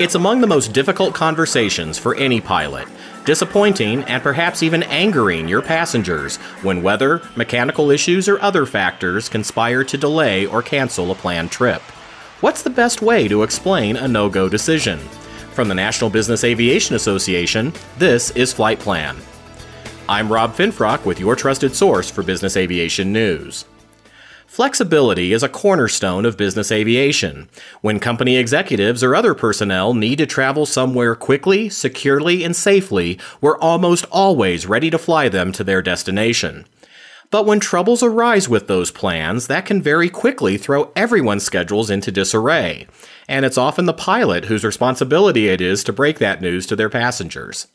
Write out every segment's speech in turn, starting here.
It's among the most difficult conversations for any pilot, disappointing and perhaps even angering your passengers when weather, mechanical issues, or other factors conspire to delay or cancel a planned trip. What's the best way to explain a no go decision? From the National Business Aviation Association, this is Flight Plan. I'm Rob Finfrock with your trusted source for business aviation news. Flexibility is a cornerstone of business aviation. When company executives or other personnel need to travel somewhere quickly, securely, and safely, we're almost always ready to fly them to their destination. But when troubles arise with those plans, that can very quickly throw everyone's schedules into disarray. And it's often the pilot whose responsibility it is to break that news to their passengers.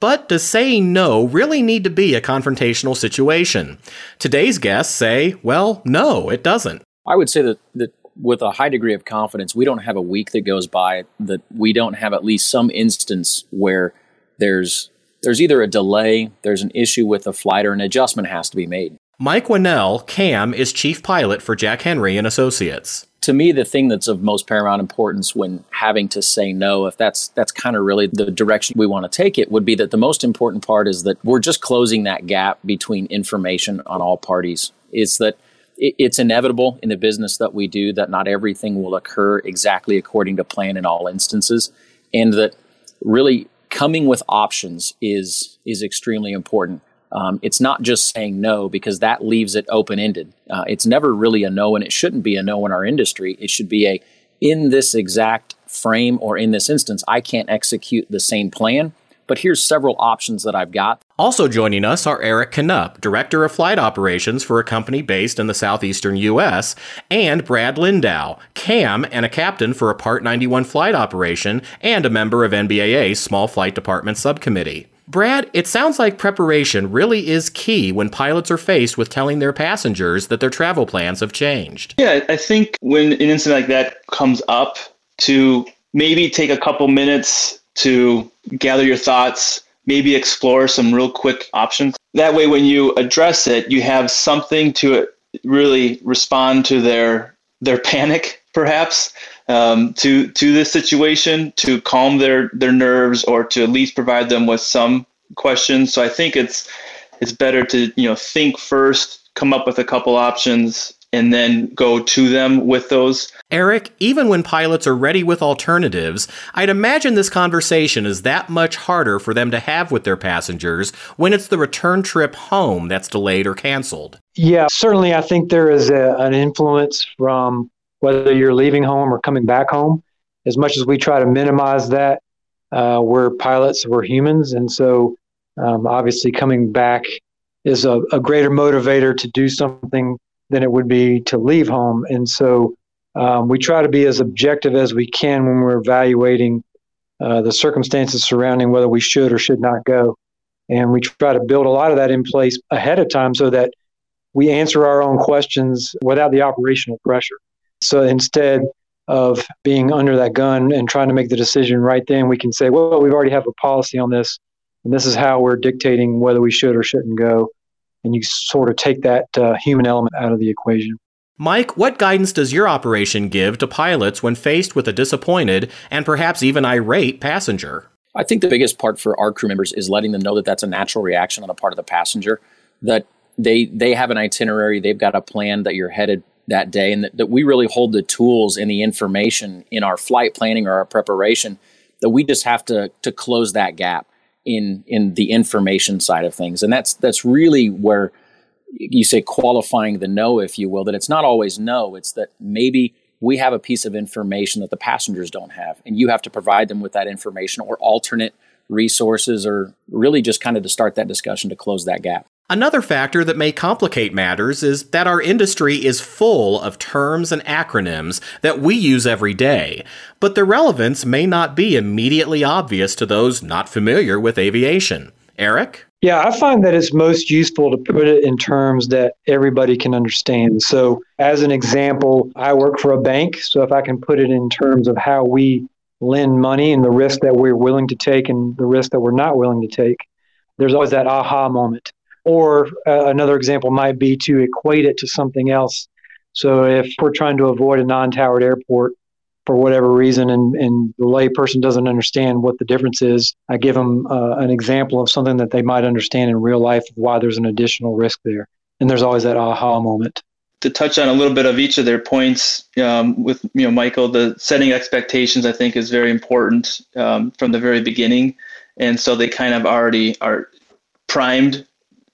But does saying no really need to be a confrontational situation? Today's guests say, well, no, it doesn't. I would say that, that with a high degree of confidence, we don't have a week that goes by that we don't have at least some instance where there's there's either a delay, there's an issue with a flight, or an adjustment has to be made. Mike Winnell, CAM, is chief pilot for Jack Henry and Associates to me the thing that's of most paramount importance when having to say no if that's that's kind of really the direction we want to take it would be that the most important part is that we're just closing that gap between information on all parties. Is that it's inevitable in the business that we do that not everything will occur exactly according to plan in all instances and that really coming with options is is extremely important um, it's not just saying no because that leaves it open ended. Uh, it's never really a no, and it shouldn't be a no in our industry. It should be a in this exact frame or in this instance, I can't execute the same plan, but here's several options that I've got. Also joining us are Eric Knupp, Director of Flight Operations for a company based in the southeastern U.S., and Brad Lindau, CAM and a captain for a Part 91 flight operation and a member of NBAA's Small Flight Department Subcommittee. Brad, it sounds like preparation really is key when pilots are faced with telling their passengers that their travel plans have changed. Yeah, I think when an incident like that comes up, to maybe take a couple minutes to gather your thoughts, maybe explore some real quick options. That way, when you address it, you have something to really respond to their their panic, perhaps, um, to to this situation to calm their their nerves or to at least provide them with some questions. So I think it's it's better to you know think first, come up with a couple options, and then go to them with those. Eric, even when pilots are ready with alternatives, I'd imagine this conversation is that much harder for them to have with their passengers when it's the return trip home that's delayed or canceled. Yeah, certainly I think there is a, an influence from whether you're leaving home or coming back home. As much as we try to minimize that, uh, we're pilots, we're humans, and so um, obviously coming back is a, a, greater motivator to do something than it would be to leave home. And so um, we try to be as objective as we can when we're evaluating uh, the circumstances surrounding whether we should or should not go. And we try to build a lot of that in place ahead of time so that we answer our own questions without the operational pressure. So instead of being under that gun and trying to make the decision right then, we can say, well, we already have a policy on this, and this is how we're dictating whether we should or shouldn't go. And you sort of take that uh, human element out of the equation. Mike, what guidance does your operation give to pilots when faced with a disappointed and perhaps even irate passenger? I think the biggest part for our crew members is letting them know that that's a natural reaction on the part of the passenger, that they they have an itinerary, they've got a plan that you're headed that day, and that, that we really hold the tools and the information in our flight planning or our preparation that we just have to to close that gap in in the information side of things, and that's that's really where you say qualifying the no, if you will, that it's not always no. It's that maybe we have a piece of information that the passengers don't have, and you have to provide them with that information or alternate resources, or really just kind of to start that discussion to close that gap. Another factor that may complicate matters is that our industry is full of terms and acronyms that we use every day, but their relevance may not be immediately obvious to those not familiar with aviation. Eric? Yeah, I find that it's most useful to put it in terms that everybody can understand. So, as an example, I work for a bank. So, if I can put it in terms of how we lend money and the risk that we're willing to take and the risk that we're not willing to take, there's always that aha moment. Or uh, another example might be to equate it to something else. So if we're trying to avoid a non towered airport for whatever reason and, and the layperson doesn't understand what the difference is, I give them uh, an example of something that they might understand in real life of why there's an additional risk there. And there's always that aha moment. To touch on a little bit of each of their points um, with you know Michael, the setting expectations I think is very important um, from the very beginning, and so they kind of already are primed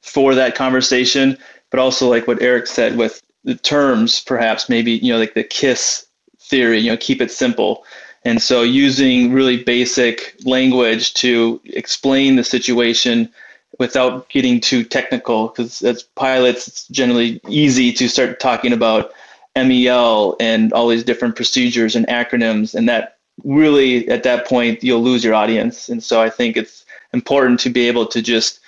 for that conversation. But also like what Eric said with the terms, perhaps maybe you know like the KISS theory, you know, keep it simple. And so using really basic language to explain the situation without getting too technical, because as pilots, it's generally easy to start talking about MEL and all these different procedures and acronyms. And that really, at that point, you'll lose your audience. And so I think it's important to be able to just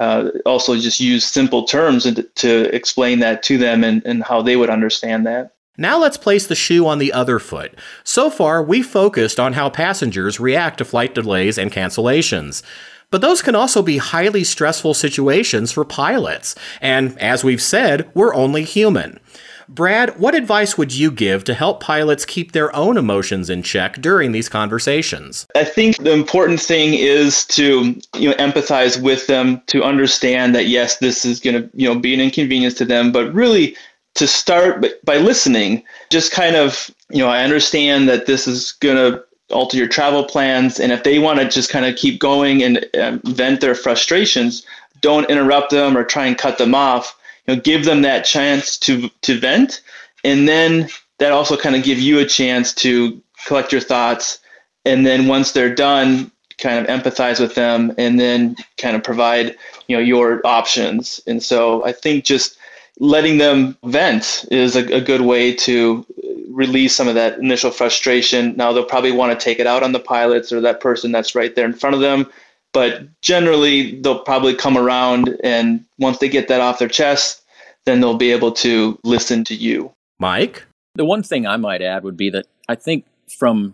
uh, also just use simple terms to, to explain that to them and, and how they would understand that. Now let's place the shoe on the other foot. So far, we focused on how passengers react to flight delays and cancellations. But those can also be highly stressful situations for pilots. And as we've said, we're only human. Brad, what advice would you give to help pilots keep their own emotions in check during these conversations? I think the important thing is to you know empathize with them to understand that yes, this is going to you know be an inconvenience to them, but really to start by listening, just kind of, you know, I understand that this is going to alter your travel plans. And if they want to just kind of keep going and uh, vent their frustrations, don't interrupt them or try and cut them off. You know, give them that chance to to vent, and then that also kind of give you a chance to collect your thoughts. And then once they're done, kind of empathize with them, and then kind of provide you know your options. And so I think just letting them vent is a, a, good way to release some of that initial frustration. Now they'll probably want to take it out on the pilots or that person that's right there in front of them, but generally they'll probably come around and once they get that off their chest, then they'll be able to listen to you. Mike? The one thing I might add would be that I think from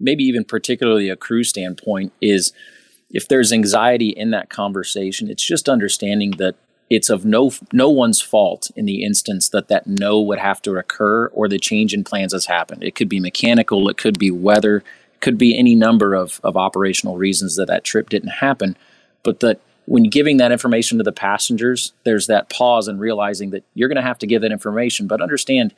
maybe even particularly a crew standpoint is if there's anxiety in that conversation, it's just understanding that it's of no no one's fault in the instance that that no would have to occur or the change in plans has happened. It could be mechanical, it could be weather, it could be any number of, of operational reasons that that trip didn't happen. But that when giving that information to the passengers, there's that pause and realizing that you're going to have to give that information, but understand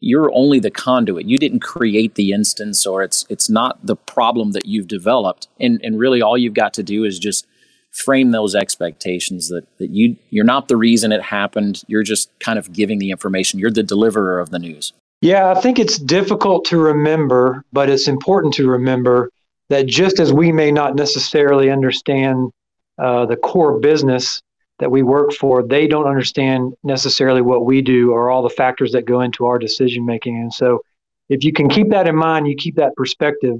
you're only the conduit. You didn't create the instance, or it's it's not the problem that you've developed. And and really, all you've got to do is just frame those expectations that, that you you're not the reason it happened you're just kind of giving the information you're the deliverer of the news yeah i think it's difficult to remember but it's important to remember that just as we may not necessarily understand uh, the core business that we work for they don't understand necessarily what we do or all the factors that go into our decision making and so if you can keep that in mind you keep that perspective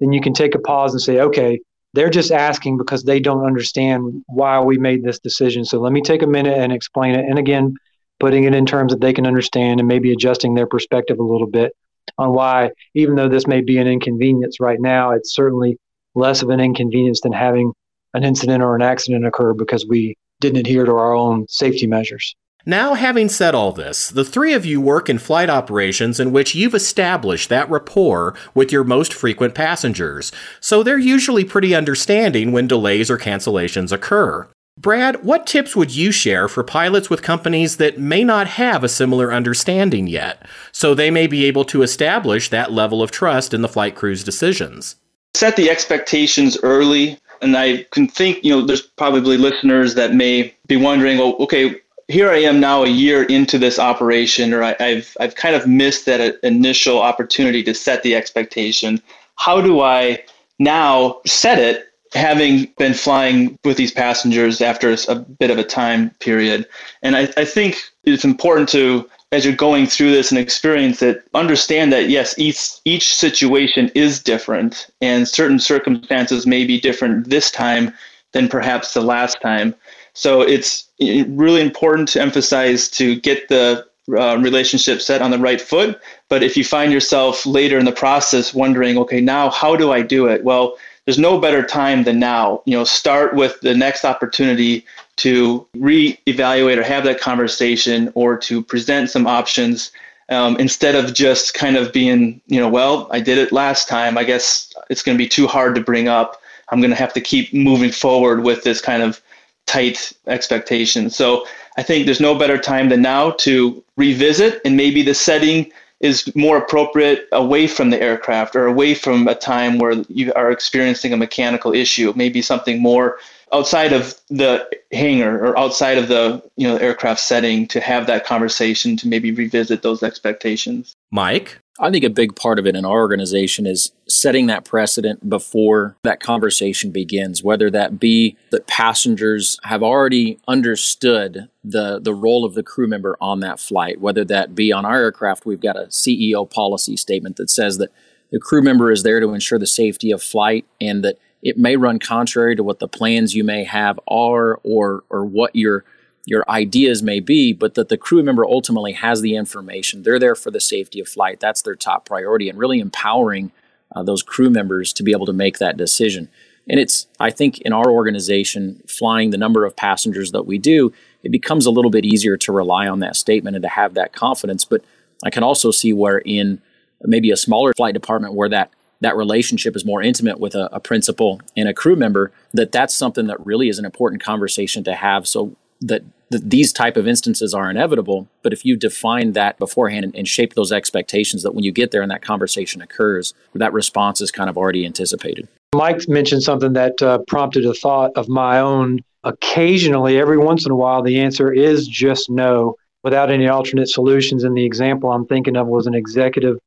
then you can take a pause and say okay they're just asking because they don't understand why we made this decision. So let me take a minute and explain it. And again, putting it in terms that they can understand and maybe adjusting their perspective a little bit on why, even though this may be an inconvenience right now, it's certainly less of an inconvenience than having an incident or an accident occur because we didn't adhere to our own safety measures. Now, having said all this, the three of you work in flight operations in which you've established that rapport with your most frequent passengers, so they're usually pretty understanding when delays or cancellations occur. Brad, what tips would you share for pilots with companies that may not have a similar understanding yet, so they may be able to establish that level of trust in the flight crew's decisions? Set the expectations early. And I can think, you know, there's probably listeners that may be wondering, well, okay, here I am now a year into this operation, or I, have I've kind of missed that uh, initial opportunity to set the expectation. How do I now set it, having been flying with these passengers after a bit of a time period? And I, I think it's important to, as you're going through this and experience it, understand that yes, each each situation is different, and certain circumstances may be different this time than perhaps the last time. So it's really important to emphasize to get the uh, relationship set on the right foot. But if you find yourself later in the process wondering, okay, now how do I do it? Well, there's no better time than now. You know, start with the next opportunity to reevaluate or have that conversation or to present some options um, instead of just kind of being, you know, well, I did it last time. I guess it's going to be too hard to bring up. I'm going to have to keep moving forward with this kind of tight expectation. So I think there's no better time than now to revisit, and maybe the setting is more appropriate away from the aircraft or away from a time where you are experiencing a mechanical issue, maybe something more outside of the hangar or outside of the you know aircraft setting to have that conversation to maybe revisit those expectations. Mike, I think a big part of it in our organization is setting that precedent before that conversation begins, whether that be that passengers have already understood the, the role of the crew member on that flight, whether that be on our aircraft, we've got a CEO policy statement that says that the crew member is there to ensure the safety of flight and that it may run contrary to what the plans you may have are or or what your your ideas may be, but that the crew member ultimately has the information. They're there for the safety of flight. That's their top priority, and really empowering uh, those crew members to be able to make that decision. And it's, I think, in our organization, flying the number of passengers that we do, it becomes a little bit easier to rely on that statement and to have that confidence. But I can also see where in maybe a smaller flight department where that that relationship is more intimate with a, a principal and a crew member, that that's something that really is an important conversation to have. So that, that these type of instances are inevitable. But if you define that beforehand and, and shape those expectations, that when you get there and that conversation occurs, that response is kind of already anticipated. Mike mentioned something that uh, prompted a thought of my own. Occasionally, every once in a while, the answer is just no without any alternate solutions. And the example I'm thinking of was an executive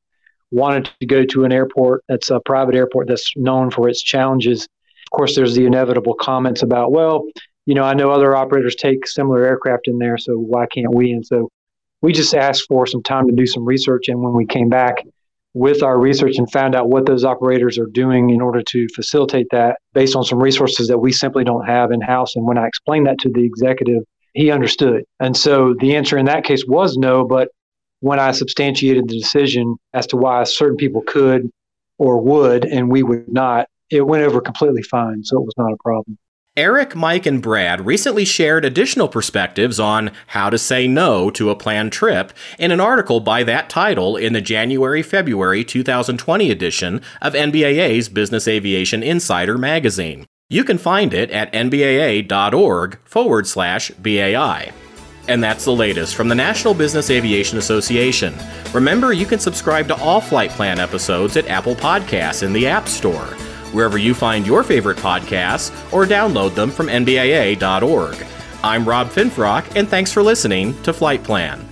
wanted to go to an airport that's a private airport that's known for its challenges. Of course, there's the inevitable comments about, well, you know, I know other operators take similar aircraft in there, so why can't we? And so we just asked for some time to do some research. And when we came back with our research and found out what those operators are doing in order to facilitate that based on some resources that we simply don't have in house. And when I explained that to the executive, he understood. And so the answer in that case was no, but when I substantiated the decision as to why certain people could or would and we would not, it went over completely fine. So it was not a problem. Eric, Mike, and Brad recently shared additional perspectives on how to say no to a planned trip in an article by that title in the January February 2020 edition of NBAA's Business Aviation Insider magazine. You can find it at nbaa.org forward slash BAI. And that's the latest from the National Business Aviation Association. Remember, you can subscribe to all Flight Plan episodes at Apple Podcasts in the App Store, wherever you find your favorite podcasts, or download them from NBAA.org. I'm Rob Finfrock, and thanks for listening to Flight Plan.